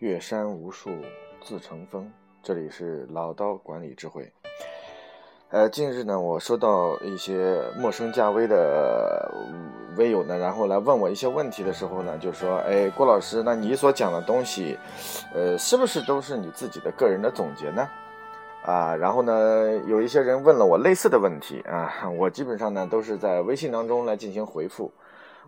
岳山无数自成峰。这里是老刀管理智慧。呃，近日呢，我收到一些陌生加微的微友呢，然后来问我一些问题的时候呢，就说：“哎，郭老师，那你所讲的东西，呃，是不是都是你自己的个人的总结呢？”啊，然后呢，有一些人问了我类似的问题啊，我基本上呢都是在微信当中来进行回复，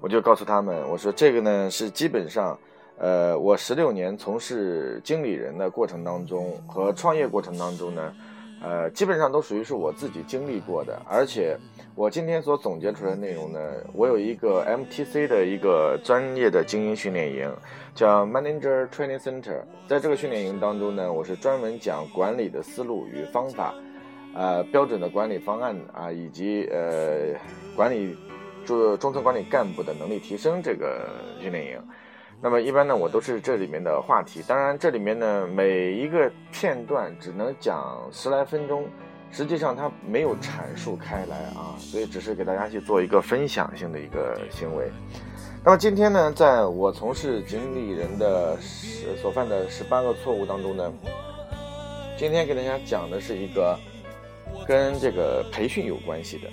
我就告诉他们，我说这个呢是基本上。呃，我十六年从事经理人的过程当中和创业过程当中呢，呃，基本上都属于是我自己经历过的。而且我今天所总结出来的内容呢，我有一个 MTC 的一个专业的精英训练营，叫 Manager Training Center。在这个训练营当中呢，我是专门讲管理的思路与方法，呃，标准的管理方案啊，以及呃，管理中中层管理干部的能力提升这个训练营。那么一般呢，我都是这里面的话题。当然，这里面呢每一个片段只能讲十来分钟，实际上它没有阐述开来啊，所以只是给大家去做一个分享性的一个行为。那么今天呢，在我从事经理人的十所犯的十八个错误当中呢，今天给大家讲的是一个跟这个培训有关系的，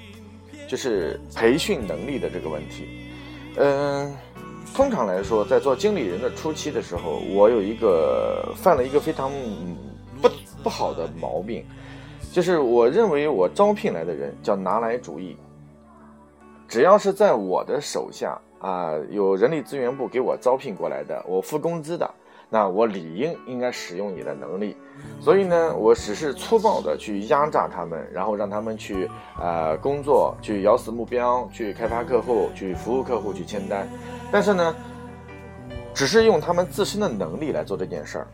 就是培训能力的这个问题。嗯。通常来说，在做经理人的初期的时候，我有一个犯了一个非常不不好的毛病，就是我认为我招聘来的人叫拿来主义，只要是在我的手下啊，有人力资源部给我招聘过来的，我付工资的。那我理应应该使用你的能力，所以呢，我只是粗暴的去压榨他们，然后让他们去呃工作，去咬死目标，去开发客户，去服务客户，去签单。但是呢，只是用他们自身的能力来做这件事儿，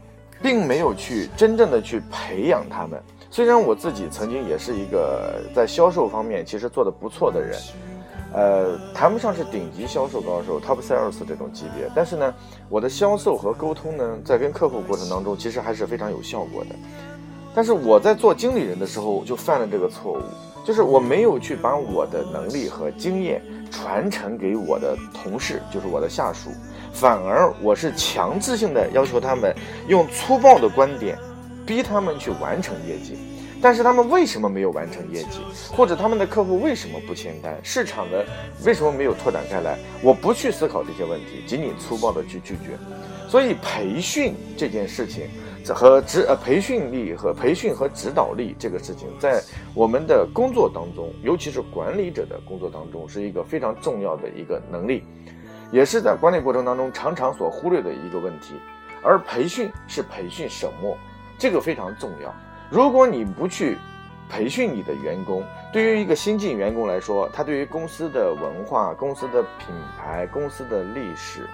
并没有去真正的去培养他们。虽然我自己曾经也是一个在销售方面其实做的不错的人。呃，谈不上是顶级销售高手 （top sales） 这种级别，但是呢，我的销售和沟通呢，在跟客户过程当中，其实还是非常有效果的。但是我在做经理人的时候，就犯了这个错误，就是我没有去把我的能力和经验传承给我的同事，就是我的下属，反而我是强制性的要求他们用粗暴的观点，逼他们去完成业绩。但是他们为什么没有完成业绩，或者他们的客户为什么不签单，市场的为什么没有拓展开来？我不去思考这些问题，仅仅粗暴的去拒绝。所以培训这件事情，和指呃培训力和培训和指导力这个事情，在我们的工作当中，尤其是管理者的工作当中，是一个非常重要的一个能力，也是在管理过程当中常常所忽略的一个问题。而培训是培训什么？这个非常重要。如果你不去培训你的员工，对于一个新进员工来说，他对于公司的文化、公司的品牌、公司的历史、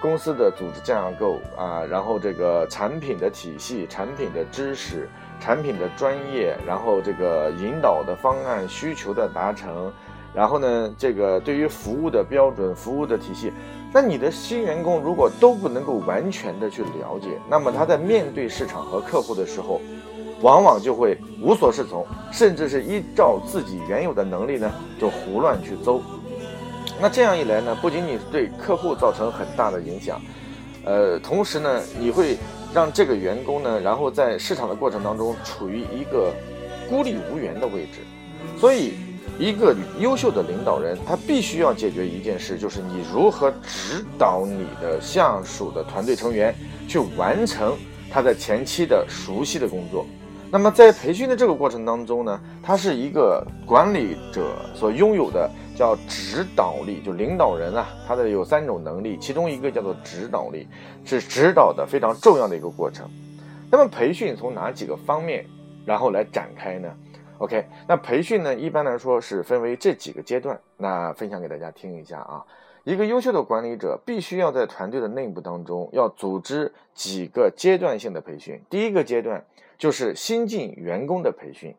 公司的组织架构啊，然后这个产品的体系、产品的知识、产品的专业，然后这个引导的方案、需求的达成，然后呢，这个对于服务的标准、服务的体系，那你的新员工如果都不能够完全的去了解，那么他在面对市场和客户的时候，往往就会无所适从，甚至是依照自己原有的能力呢，就胡乱去诌。那这样一来呢，不仅仅对客户造成很大的影响，呃，同时呢，你会让这个员工呢，然后在市场的过程当中处于一个孤立无援的位置。所以，一个优秀的领导人，他必须要解决一件事，就是你如何指导你的下属的团队成员去完成他在前期的熟悉的工作。那么在培训的这个过程当中呢，它是一个管理者所拥有的叫指导力，就领导人啊，他的有三种能力，其中一个叫做指导力，是指导的非常重要的一个过程。那么培训从哪几个方面然后来展开呢？OK，那培训呢一般来说是分为这几个阶段，那分享给大家听一下啊。一个优秀的管理者必须要在团队的内部当中要组织几个阶段性的培训，第一个阶段。就是新进员工的培训，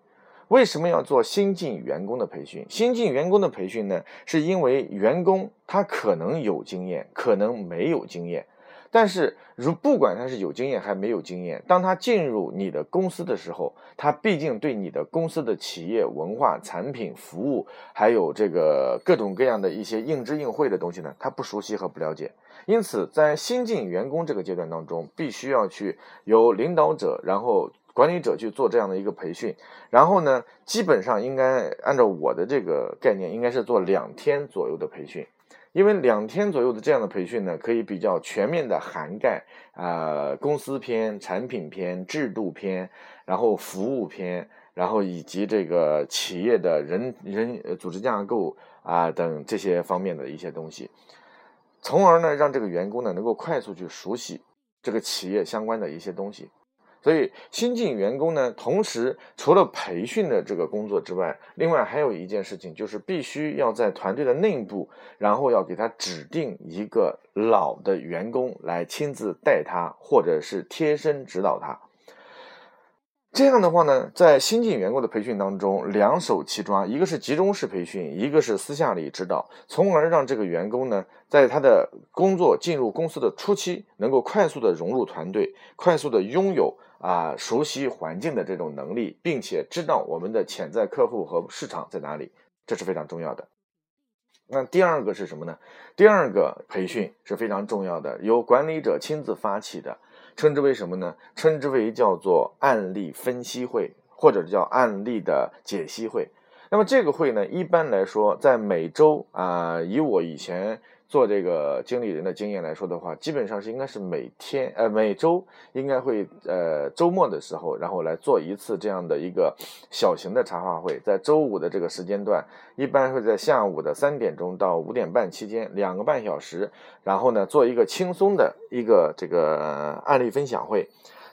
为什么要做新进员工的培训？新进员工的培训呢，是因为员工他可能有经验，可能没有经验，但是如不管他是有经验还没有经验，当他进入你的公司的时候，他毕竟对你的公司的企业文化、产品、服务，还有这个各种各样的一些应知应会的东西呢，他不熟悉和不了解。因此，在新进员工这个阶段当中，必须要去由领导者，然后管理者去做这样的一个培训。然后呢，基本上应该按照我的这个概念，应该是做两天左右的培训。因为两天左右的这样的培训呢，可以比较全面的涵盖啊公司篇、产品篇、制度篇，然后服务篇，然后以及这个企业的人人组织架构啊等这些方面的一些东西。从而呢，让这个员工呢能够快速去熟悉这个企业相关的一些东西。所以，新进员工呢，同时除了培训的这个工作之外，另外还有一件事情，就是必须要在团队的内部，然后要给他指定一个老的员工来亲自带他，或者是贴身指导他。这样的话呢，在新进员工的培训当中，两手齐抓，一个是集中式培训，一个是私下里指导，从而让这个员工呢，在他的工作进入公司的初期，能够快速的融入团队，快速的拥有啊熟悉环境的这种能力，并且知道我们的潜在客户和市场在哪里，这是非常重要的。那第二个是什么呢？第二个培训是非常重要的，由管理者亲自发起的。称之为什么呢？称之为叫做案例分析会，或者叫案例的解析会。那么这个会呢，一般来说在每周啊，以我以前。做这个经理人的经验来说的话，基本上是应该是每天呃每周应该会呃周末的时候，然后来做一次这样的一个小型的茶话会，在周五的这个时间段，一般会在下午的三点钟到五点半期间两个半小时，然后呢做一个轻松的一个这个案例分享会。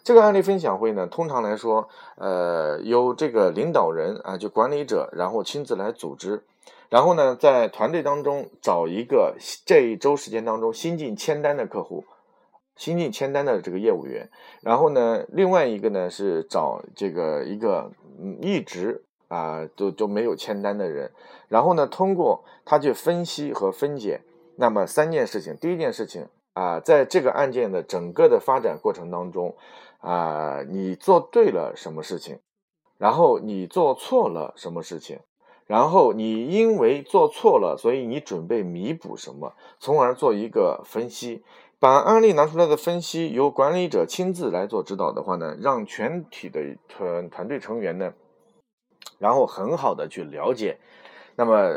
这个案例分享会呢，通常来说，呃由这个领导人啊就管理者，然后亲自来组织。然后呢，在团队当中找一个这一周时间当中新进签单的客户，新进签单的这个业务员。然后呢，另外一个呢是找这个一个嗯一直啊都都没有签单的人。然后呢，通过他去分析和分解，那么三件事情。第一件事情啊，在这个案件的整个的发展过程当中啊，你做对了什么事情，然后你做错了什么事情。然后你因为做错了，所以你准备弥补什么，从而做一个分析，把案例拿出来的分析由管理者亲自来做指导的话呢，让全体的团团队成员呢，然后很好的去了解，那么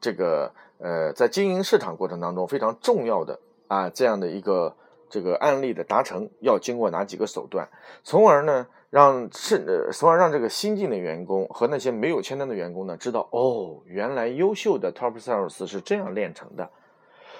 这个呃在经营市场过程当中非常重要的啊这样的一个这个案例的达成要经过哪几个手段，从而呢。让是呃，从而让这个新进的员工和那些没有签单的员工呢，知道哦，原来优秀的 top sales 是这样练成的。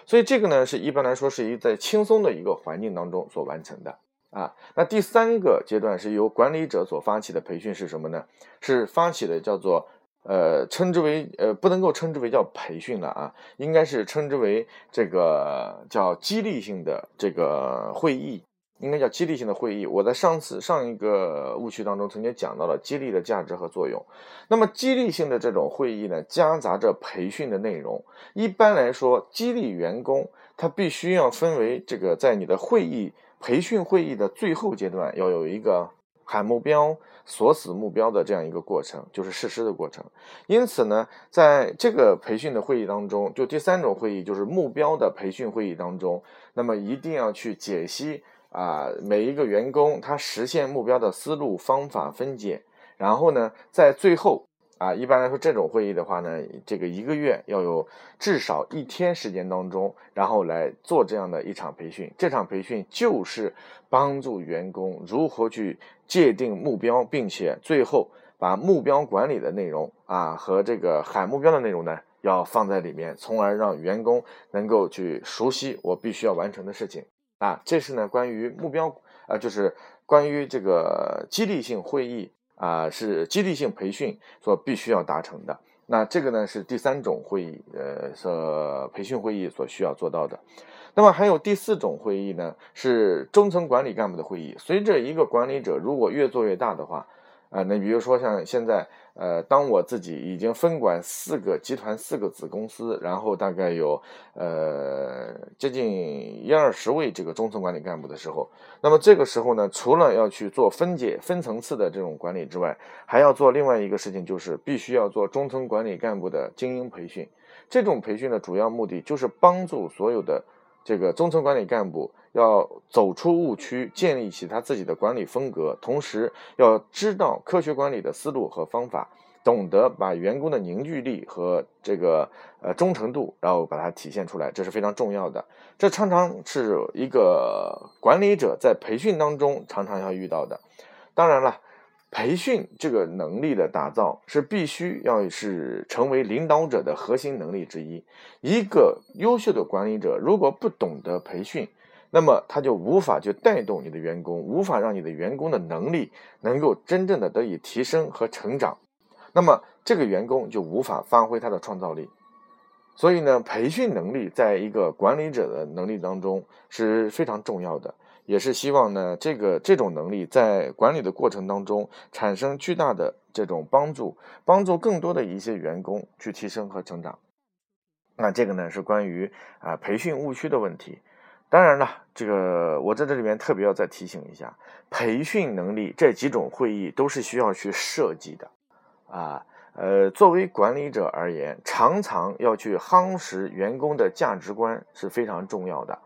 所以这个呢，是一般来说是一在轻松的一个环境当中所完成的啊。那第三个阶段是由管理者所发起的培训是什么呢？是发起的叫做呃，称之为呃，不能够称之为叫培训了啊，应该是称之为这个叫激励性的这个会议。应该叫激励性的会议。我在上次上一个误区当中曾经讲到了激励的价值和作用。那么激励性的这种会议呢，夹杂着培训的内容。一般来说，激励员工，他必须要分为这个在你的会议培训会议的最后阶段，要有一个喊目标、锁死目标的这样一个过程，就是实施的过程。因此呢，在这个培训的会议当中，就第三种会议就是目标的培训会议当中，那么一定要去解析。啊，每一个员工他实现目标的思路方法分解，然后呢，在最后啊，一般来说这种会议的话呢，这个一个月要有至少一天时间当中，然后来做这样的一场培训。这场培训就是帮助员工如何去界定目标，并且最后把目标管理的内容啊和这个喊目标的内容呢，要放在里面，从而让员工能够去熟悉我必须要完成的事情。啊，这是呢关于目标，啊，就是关于这个激励性会议啊，是激励性培训所必须要达成的。那这个呢是第三种会议，呃，所培训会议所需要做到的。那么还有第四种会议呢，是中层管理干部的会议。随着一个管理者如果越做越大的话，啊，那比如说像现在，呃，当我自己已经分管四个集团、四个子公司，然后大概有呃接近一二十位这个中层管理干部的时候，那么这个时候呢，除了要去做分解、分层次的这种管理之外，还要做另外一个事情，就是必须要做中层管理干部的精英培训。这种培训的主要目的就是帮助所有的这个中层管理干部。要走出误区，建立起他自己的管理风格，同时要知道科学管理的思路和方法，懂得把员工的凝聚力和这个呃忠诚度，然后把它体现出来，这是非常重要的。这常常是一个管理者在培训当中常常要遇到的。当然了，培训这个能力的打造是必须要是成为领导者的核心能力之一。一个优秀的管理者如果不懂得培训，那么他就无法去带动你的员工，无法让你的员工的能力能够真正的得以提升和成长，那么这个员工就无法发挥他的创造力。所以呢，培训能力在一个管理者的能力当中是非常重要的，也是希望呢，这个这种能力在管理的过程当中产生巨大的这种帮助，帮助更多的一些员工去提升和成长。那这个呢，是关于啊培训误区的问题。当然了，这个我在这里面特别要再提醒一下，培训能力这几种会议都是需要去设计的，啊，呃，作为管理者而言，常常要去夯实员工的价值观是非常重要的，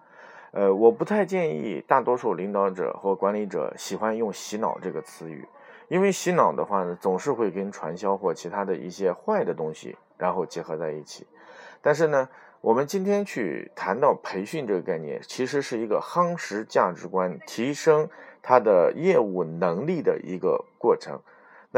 呃，我不太建议大多数领导者或管理者喜欢用洗脑这个词语，因为洗脑的话呢，总是会跟传销或其他的一些坏的东西然后结合在一起，但是呢。我们今天去谈到培训这个概念，其实是一个夯实价值观、提升他的业务能力的一个过程。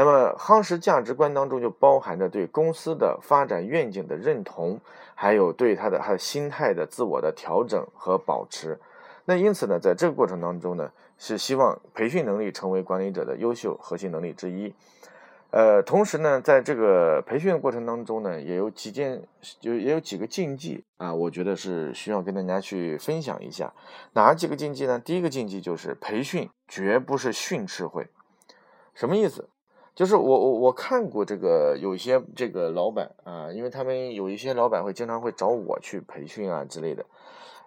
那么，夯实价值观当中就包含着对公司的发展愿景的认同，还有对他的他的心态的自我的调整和保持。那因此呢，在这个过程当中呢，是希望培训能力成为管理者的优秀核心能力之一。呃，同时呢，在这个培训过程当中呢，也有几件，就也有几个禁忌啊，我觉得是需要跟大家去分享一下。哪几个禁忌呢？第一个禁忌就是培训绝不是训斥会，什么意思？就是我我我看过这个有一些这个老板啊，因为他们有一些老板会经常会找我去培训啊之类的，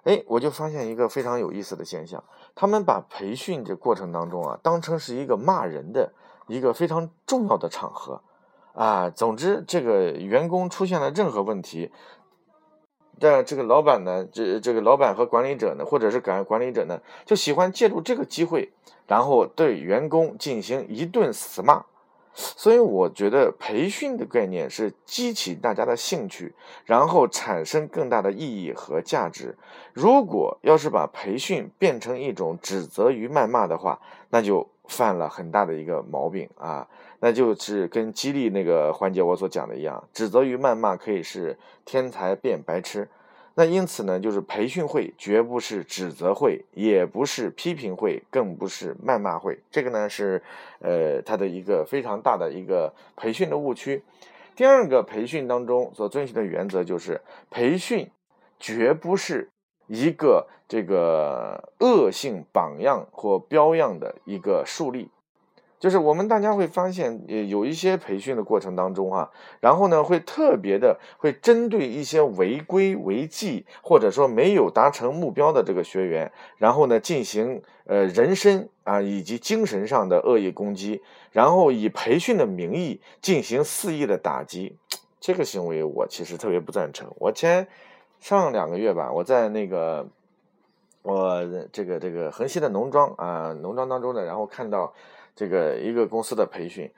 哎，我就发现一个非常有意思的现象，他们把培训这过程当中啊，当成是一个骂人的。一个非常重要的场合，啊，总之这个员工出现了任何问题，但这个老板呢，这这个老板和管理者呢，或者是管管理者呢，就喜欢借助这个机会，然后对员工进行一顿死骂。所以我觉得培训的概念是激起大家的兴趣，然后产生更大的意义和价值。如果要是把培训变成一种指责与谩骂的话，那就犯了很大的一个毛病啊！那就是跟激励那个环节我所讲的一样，指责与谩骂可以是天才变白痴。那因此呢，就是培训会绝不是指责会，也不是批评会，更不是谩骂会。这个呢是，呃，它的一个非常大的一个培训的误区。第二个培训当中所遵循的原则就是，培训绝不是一个这个恶性榜样或标样的一个树立。就是我们大家会发现，呃，有一些培训的过程当中啊，然后呢，会特别的会针对一些违规违纪或者说没有达成目标的这个学员，然后呢，进行呃人身啊以及精神上的恶意攻击，然后以培训的名义进行肆意的打击，这个行为我其实特别不赞成。我前上两个月吧，我在那个我这个这个恒西的农庄啊，农庄当中呢，然后看到。这个一个公司的培训，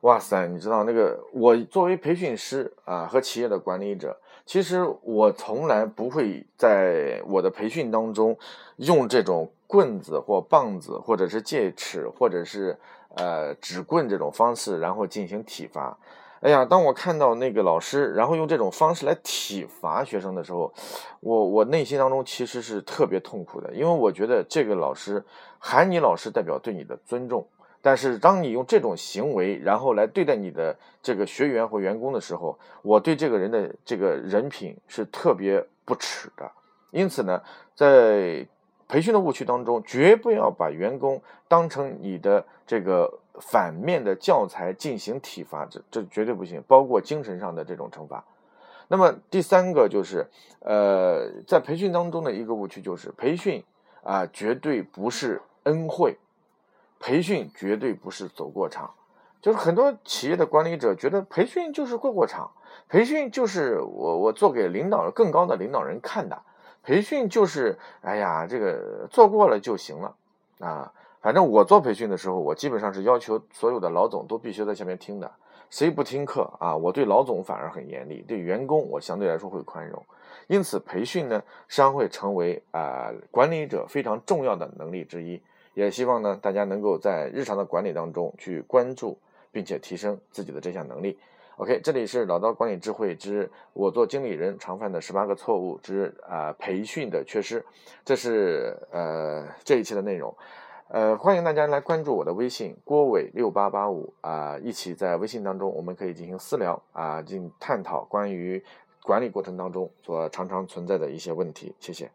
哇塞，你知道那个我作为培训师啊和企业的管理者，其实我从来不会在我的培训当中用这种棍子或棒子，或者是戒尺，或者是呃指棍这种方式，然后进行体罚。哎呀，当我看到那个老师然后用这种方式来体罚学生的时候，我我内心当中其实是特别痛苦的，因为我觉得这个老师喊你老师代表对你的尊重。但是，当你用这种行为，然后来对待你的这个学员或员工的时候，我对这个人的这个人品是特别不耻的。因此呢，在培训的误区当中，绝不要把员工当成你的这个反面的教材进行体罚，这这绝对不行，包括精神上的这种惩罚。那么第三个就是，呃，在培训当中的一个误区就是，培训啊绝对不是恩惠，培训绝对不是走过场。就是很多企业的管理者觉得培训就是过过场，培训就是我我做给领导更高的领导人看的，培训就是哎呀这个做过了就行了啊。反正我做培训的时候，我基本上是要求所有的老总都必须在下面听的，谁不听课啊？我对老总反而很严厉，对员工我相对来说会宽容。因此，培训呢，商会成为啊管理者非常重要的能力之一。也希望呢，大家能够在日常的管理当中去关注，并且提升自己的这项能力。OK，这里是老刀管理智慧之我做经理人常犯的十八个错误之啊培训的缺失，这是呃这一期的内容。呃，欢迎大家来关注我的微信郭伟六八八五啊，一起在微信当中，我们可以进行私聊啊，进探讨关于管理过程当中所常常存在的一些问题。谢谢。